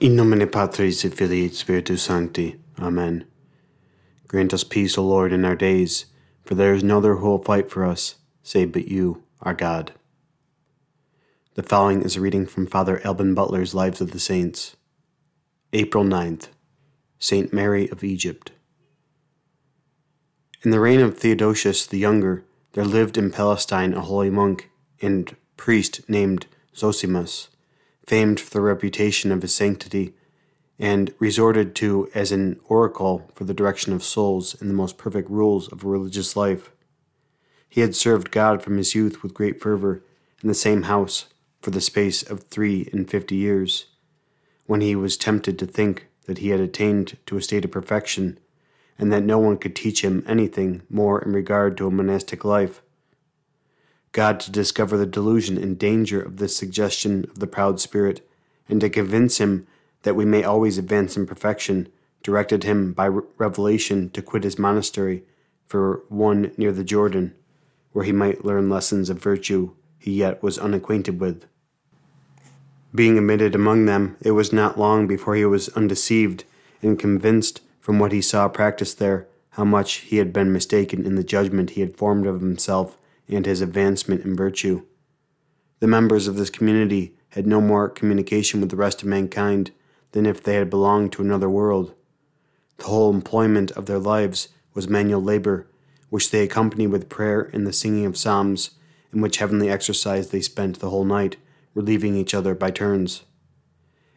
In nomine Patris et Filii et Spiritus Sancti. Amen. Grant us peace, O Lord, in our days, for there is no other who will fight for us, save but you, our God. The following is a reading from Father Alban Butler's Lives of the Saints. April 9th, Saint Mary of Egypt. In the reign of Theodosius the Younger, there lived in Palestine a holy monk and priest named Zosimus famed for the reputation of his sanctity, and resorted to as an oracle for the direction of souls and the most perfect rules of religious life. He had served God from his youth with great fervor in the same house for the space of three and fifty years, when he was tempted to think that he had attained to a state of perfection, and that no one could teach him anything more in regard to a monastic life. God to discover the delusion and danger of this suggestion of the proud spirit, and to convince him that we may always advance in perfection, directed him by revelation to quit his monastery for one near the Jordan, where he might learn lessons of virtue he yet was unacquainted with. Being admitted among them, it was not long before he was undeceived and convinced from what he saw practiced there how much he had been mistaken in the judgment he had formed of himself and his advancement in virtue. The members of this community had no more communication with the rest of mankind than if they had belonged to another world. The whole employment of their lives was manual labor, which they accompanied with prayer and the singing of psalms, in which heavenly exercise they spent the whole night, relieving each other by turns.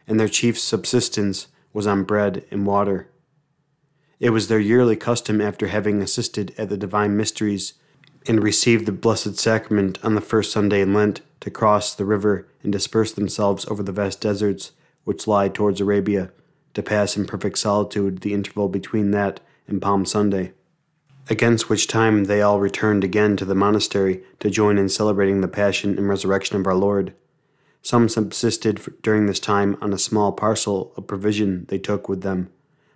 And their chief subsistence was on bread and water. It was their yearly custom after having assisted at the divine mysteries and received the Blessed Sacrament on the first Sunday in Lent to cross the river and disperse themselves over the vast deserts which lie towards Arabia, to pass in perfect solitude the interval between that and Palm Sunday. Against which time they all returned again to the monastery to join in celebrating the Passion and Resurrection of our Lord. Some subsisted during this time on a small parcel of provision they took with them,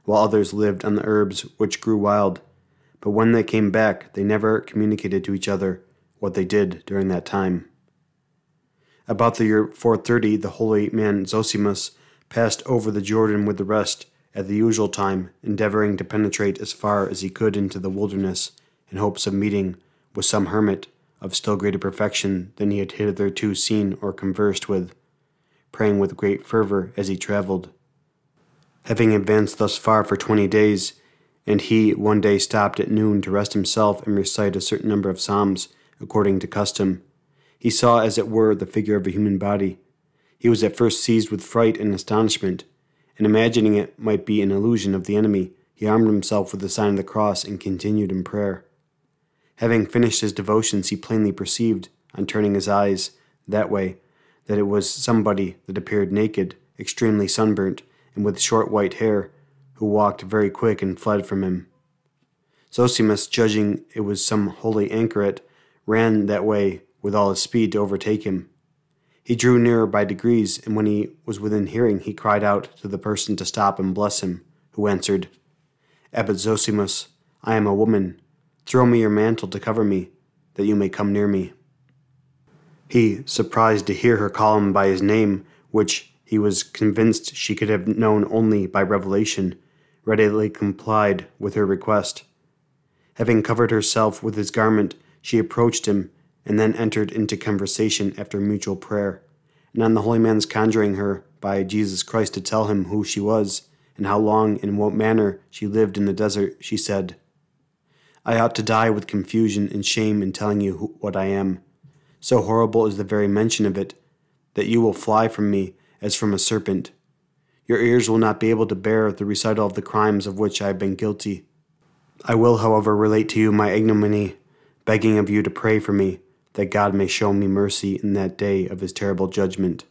while others lived on the herbs which grew wild but when they came back, they never communicated to each other what they did during that time. About the year 430, the holy man Zosimus passed over the Jordan with the rest at the usual time, endeavoring to penetrate as far as he could into the wilderness in hopes of meeting with some hermit of still greater perfection than he had hitherto seen or conversed with, praying with great fervor as he traveled. Having advanced thus far for twenty days, and he one day stopped at noon to rest himself and recite a certain number of psalms, according to custom. He saw, as it were, the figure of a human body. He was at first seized with fright and astonishment, and imagining it might be an illusion of the enemy, he armed himself with the sign of the cross and continued in prayer. Having finished his devotions, he plainly perceived, on turning his eyes that way, that it was somebody that appeared naked, extremely sunburnt, and with short white hair, who walked very quick and fled from him. Zosimus, judging it was some holy anchoret, ran that way with all his speed to overtake him. He drew nearer by degrees, and when he was within hearing, he cried out to the person to stop and bless him, who answered, Abbot Zosimus, I am a woman. Throw me your mantle to cover me, that you may come near me. He, surprised to hear her call him by his name, which he was convinced she could have known only by revelation, readily complied with her request. Having covered herself with his garment, she approached him and then entered into conversation after mutual prayer. And on the holy man's conjuring her by Jesus Christ to tell him who she was and how long and in what manner she lived in the desert, she said, I ought to die with confusion and shame in telling you who, what I am. So horrible is the very mention of it that you will fly from me as from a serpent. Your ears will not be able to bear the recital of the crimes of which I have been guilty. I will, however, relate to you my ignominy, begging of you to pray for me, that God may show me mercy in that day of his terrible judgment.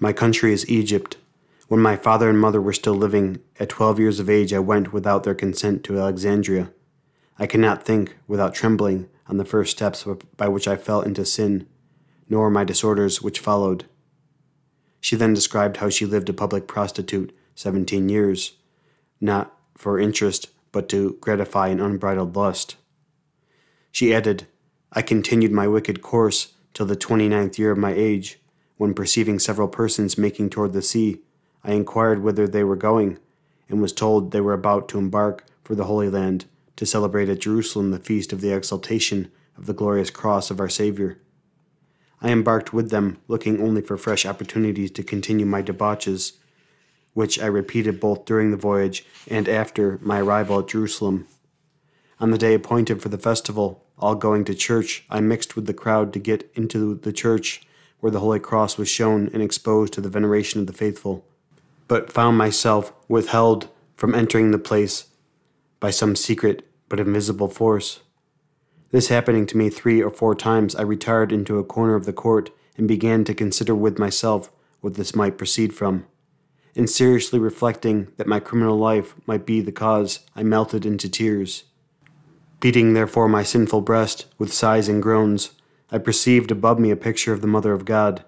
My country is Egypt. When my father and mother were still living, at twelve years of age I went without their consent to Alexandria. I cannot think, without trembling, on the first steps by which I fell into sin, nor my disorders which followed. She then described how she lived a public prostitute seventeen years, not for interest, but to gratify an unbridled lust. She added, I continued my wicked course till the twenty ninth year of my age, when perceiving several persons making toward the sea, I inquired whither they were going, and was told they were about to embark for the Holy Land to celebrate at Jerusalem the feast of the exaltation of the glorious cross of our Savior. I embarked with them, looking only for fresh opportunities to continue my debauches, which I repeated both during the voyage and after my arrival at Jerusalem. On the day appointed for the festival, all going to church, I mixed with the crowd to get into the church where the Holy Cross was shown and exposed to the veneration of the faithful, but found myself withheld from entering the place by some secret but invisible force. This happening to me three or four times, I retired into a corner of the court and began to consider with myself what this might proceed from. And seriously reflecting that my criminal life might be the cause, I melted into tears. Beating therefore my sinful breast with sighs and groans, I perceived above me a picture of the Mother of God.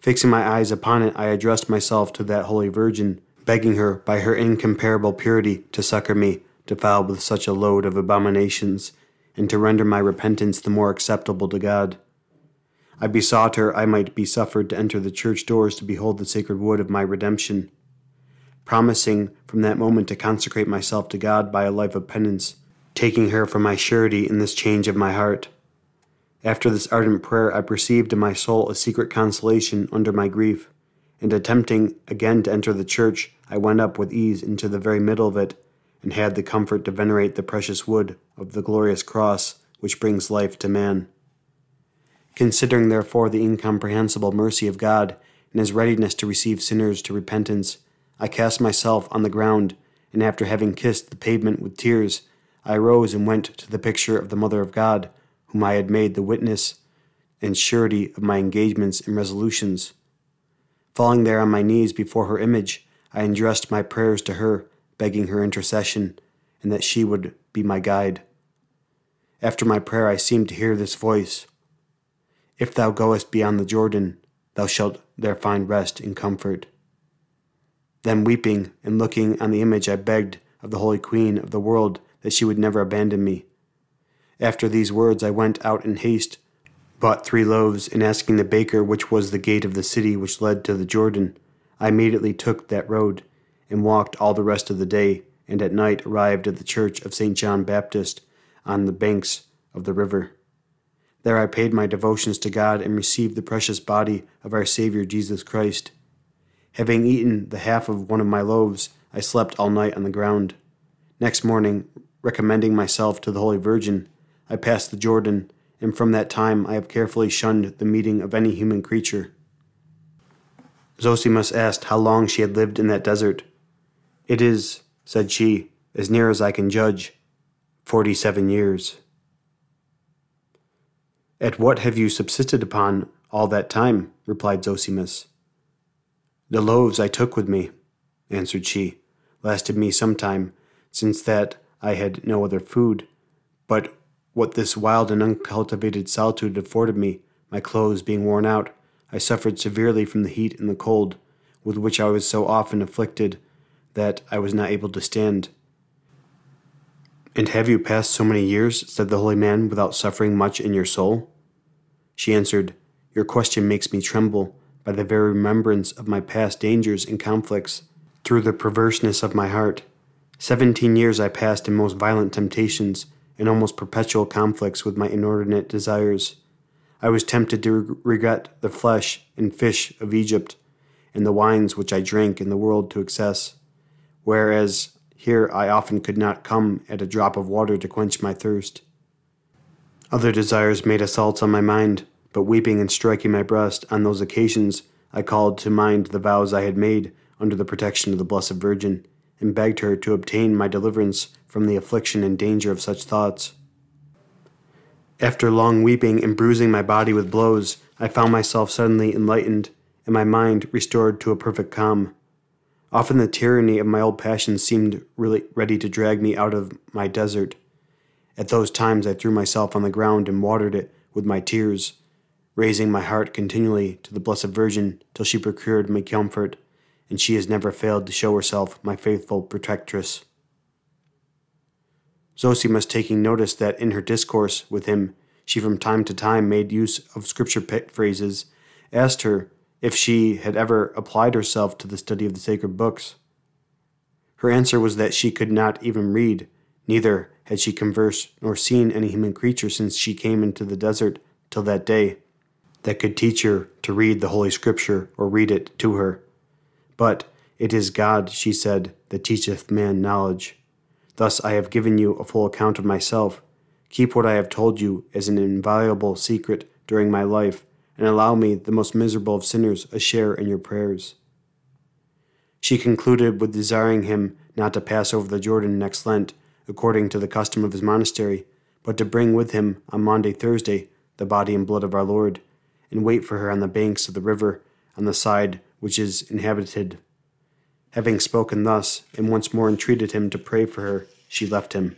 Fixing my eyes upon it, I addressed myself to that Holy Virgin, begging her, by her incomparable purity, to succor me, defiled with such a load of abominations, and to render my repentance the more acceptable to God. I besought her I might be suffered to enter the church doors to behold the sacred wood of my redemption, promising from that moment to consecrate myself to God by a life of penance, taking her for my surety in this change of my heart. After this ardent prayer, I perceived in my soul a secret consolation under my grief, and attempting again to enter the church, I went up with ease into the very middle of it, and had the comfort to venerate the precious wood of the glorious cross which brings life to man. Considering therefore the incomprehensible mercy of God and his readiness to receive sinners to repentance, I cast myself on the ground, and after having kissed the pavement with tears, I arose and went to the picture of the Mother of God, whom I had made the witness and surety of my engagements and resolutions. Falling there on my knees before her image, I addressed my prayers to her, begging her intercession, and that she would be my guide. After my prayer, I seemed to hear this voice If thou goest beyond the Jordan, thou shalt there find rest and comfort. Then, weeping and looking on the image, I begged of the Holy Queen of the world that she would never abandon me. After these words, I went out in haste, bought three loaves, and asking the baker which was the gate of the city which led to the Jordan, I immediately took that road, and walked all the rest of the day, and at night arrived at the church of St. John Baptist on the banks of the river. There I paid my devotions to God and received the precious body of our Savior Jesus Christ. Having eaten the half of one of my loaves, I slept all night on the ground. Next morning, recommending myself to the Holy Virgin, I passed the Jordan, and from that time I have carefully shunned the meeting of any human creature. Zosimus asked how long she had lived in that desert. It is, said she, as near as I can judge, forty seven years. At what have you subsisted upon all that time? replied Zosimus. The loaves I took with me, answered she, lasted me some time, since that I had no other food. But what this wild and uncultivated solitude afforded me, my clothes being worn out, I suffered severely from the heat and the cold, with which I was so often afflicted that I was not able to stand. And have you passed so many years, said the holy man, without suffering much in your soul? She answered, Your question makes me tremble by the very remembrance of my past dangers and conflicts, through the perverseness of my heart. Seventeen years I passed in most violent temptations and almost perpetual conflicts with my inordinate desires. I was tempted to regret the flesh and fish of Egypt, and the wines which I drank in the world to excess, whereas here I often could not come at a drop of water to quench my thirst. Other desires made assaults on my mind, but weeping and striking my breast on those occasions, I called to mind the vows I had made under the protection of the Blessed Virgin, and begged her to obtain my deliverance from the affliction and danger of such thoughts. After long weeping and bruising my body with blows, I found myself suddenly enlightened and my mind restored to a perfect calm. Often the tyranny of my old passions seemed really ready to drag me out of my desert. At those times I threw myself on the ground and watered it with my tears, raising my heart continually to the Blessed Virgin till she procured me comfort, and she has never failed to show herself my faithful protectress. Zosimus taking notice that in her discourse with him she from time to time made use of scripture phrases, asked her if she had ever applied herself to the study of the sacred books. Her answer was that she could not even read, neither had she conversed nor seen any human creature since she came into the desert till that day that could teach her to read the Holy Scripture or read it to her. But it is God, she said, that teacheth man knowledge. Thus I have given you a full account of myself. Keep what I have told you as an inviolable secret during my life, and allow me, the most miserable of sinners, a share in your prayers. She concluded with desiring him not to pass over the Jordan next Lent, according to the custom of his monastery, but to bring with him on Maundy Thursday the body and blood of our Lord, and wait for her on the banks of the river on the side which is inhabited. Having spoken thus, and once more entreated him to pray for her, she left him.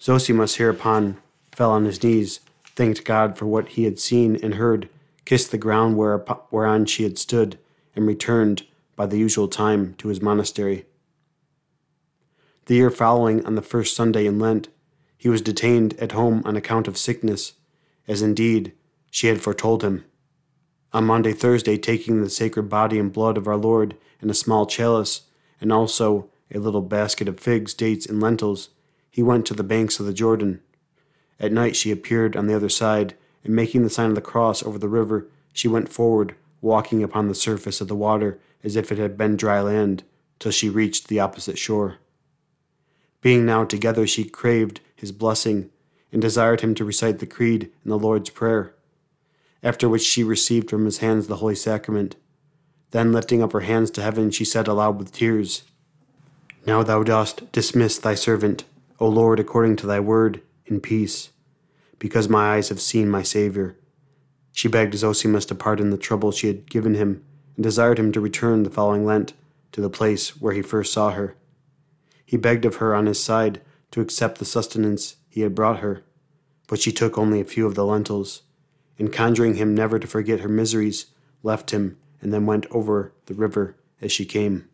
Zosimus hereupon fell on his knees, thanked God for what he had seen and heard, kissed the ground whereon she had stood, and returned by the usual time to his monastery. The year following, on the first Sunday in Lent, he was detained at home on account of sickness, as indeed she had foretold him. On Maundy Thursday, taking the sacred body and blood of our Lord in a small chalice, and also a little basket of figs, dates, and lentils, he went to the banks of the Jordan. At night she appeared on the other side, and making the sign of the cross over the river, she went forward, walking upon the surface of the water as if it had been dry land, till she reached the opposite shore. Being now together, she craved his blessing, and desired him to recite the Creed and the Lord's Prayer, after which she received from his hands the Holy Sacrament. Then, lifting up her hands to heaven, she said aloud with tears, Now thou dost dismiss thy servant, O Lord, according to thy word, in peace, because my eyes have seen my Saviour. She begged Zosimus to pardon the trouble she had given him, and desired him to return the following Lent to the place where he first saw her. He begged of her on his side to accept the sustenance he had brought her, but she took only a few of the lentils, and conjuring him never to forget her miseries, left him and then went over the river as she came.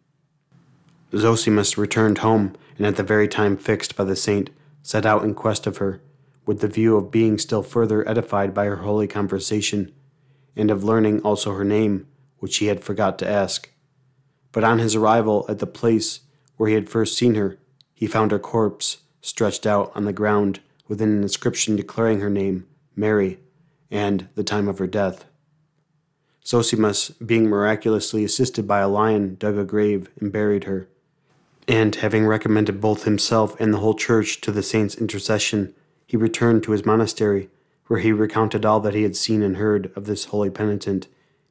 Zosimus returned home, and at the very time fixed by the saint, set out in quest of her, with the view of being still further edified by her holy conversation, and of learning also her name, which he had forgot to ask. But on his arrival at the place where he had first seen her, he found her corpse stretched out on the ground with an inscription declaring her name, Mary, and the time of her death. Zosimus, being miraculously assisted by a lion, dug a grave and buried her. And having recommended both himself and the whole church to the saint's intercession, he returned to his monastery, where he recounted all that he had seen and heard of this holy penitent,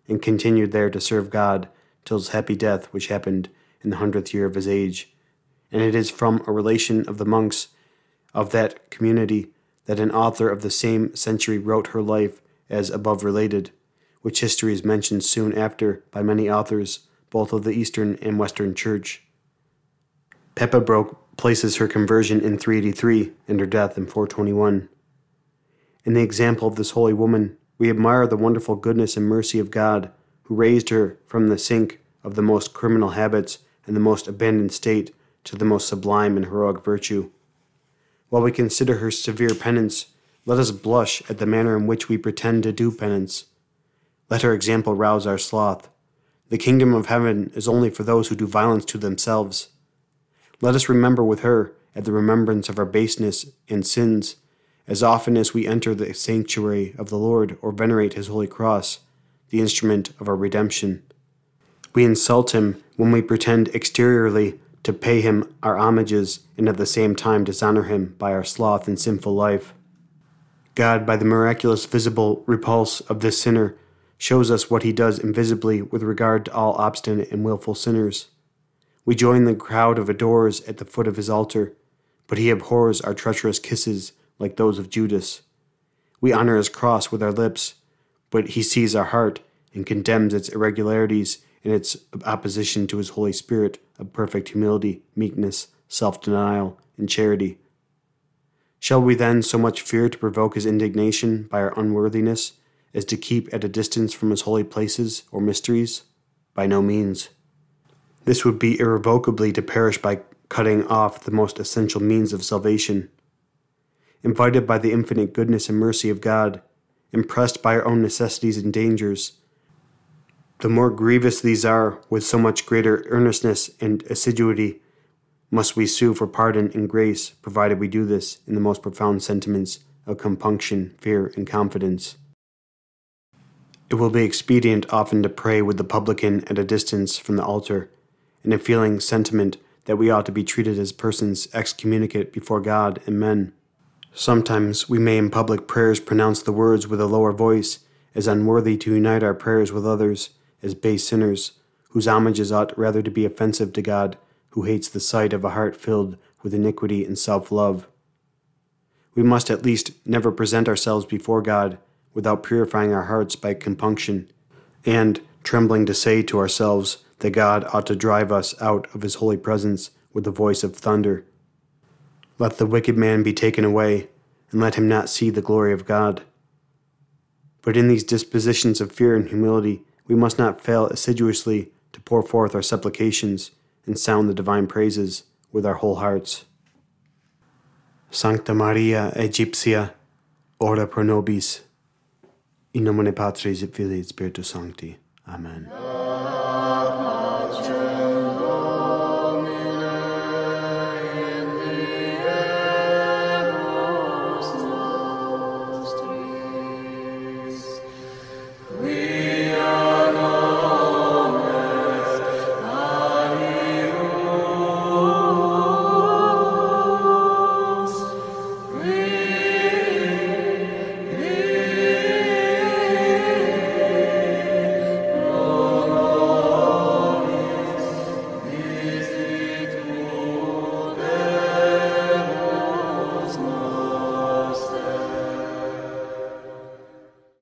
and continued there to serve God till his happy death, which happened in the hundredth year of his age. And it is from a relation of the monks of that community that an author of the same century wrote her life as above related which history is mentioned soon after by many authors, both of the Eastern and Western Church. Papebroke places her conversion in 383 and her death in 421. In the example of this holy woman, we admire the wonderful goodness and mercy of God, who raised her from the sink of the most criminal habits and the most abandoned state to the most sublime and heroic virtue. While we consider her severe penance, let us blush at the manner in which we pretend to do penance. Let her example rouse our sloth. The kingdom of heaven is only for those who do violence to themselves. Let us remember with her, at the remembrance of our baseness and sins, as often as we enter the sanctuary of the Lord or venerate his holy cross, the instrument of our redemption. We insult him when we pretend exteriorly to pay him our homages and at the same time dishonor him by our sloth and sinful life. God, by the miraculous visible repulse of this sinner, shows us what he does invisibly with regard to all obstinate and wilful sinners. We join the crowd of adorers at the foot of his altar, but he abhors our treacherous kisses like those of Judas. We honor his cross with our lips, but he sees our heart and condemns its irregularities and its opposition to his Holy Spirit of perfect humility, meekness, self denial, and charity. Shall we then so much fear to provoke his indignation by our unworthiness as to keep at a distance from his holy places or mysteries? By no means. This would be irrevocably to perish by cutting off the most essential means of salvation. Invited by the infinite goodness and mercy of God, impressed by our own necessities and dangers, The more grievous these are, with so much greater earnestness and assiduity must we sue for pardon and grace, provided we do this in the most profound sentiments of compunction, fear, and confidence. It will be expedient often to pray with the publican at a distance from the altar, in a feeling sentiment that we ought to be treated as persons excommunicate before God and men. Sometimes we may in public prayers pronounce the words with a lower voice, as unworthy to unite our prayers with others, as base sinners, whose homages ought rather to be offensive to God, who hates the sight of a heart filled with iniquity and self love. We must at least never present ourselves before God without purifying our hearts by compunction, and trembling to say to ourselves that God ought to drive us out of his holy presence with the voice of thunder. Let the wicked man be taken away, and let him not see the glory of God. But in these dispositions of fear and humility, we must not fail assiduously to pour forth our supplications and sound the divine praises with our whole hearts. Sancta Maria Aegyptia, ora pro nobis. In nomine Patris et Filii et Spiritus Sancti. Amen.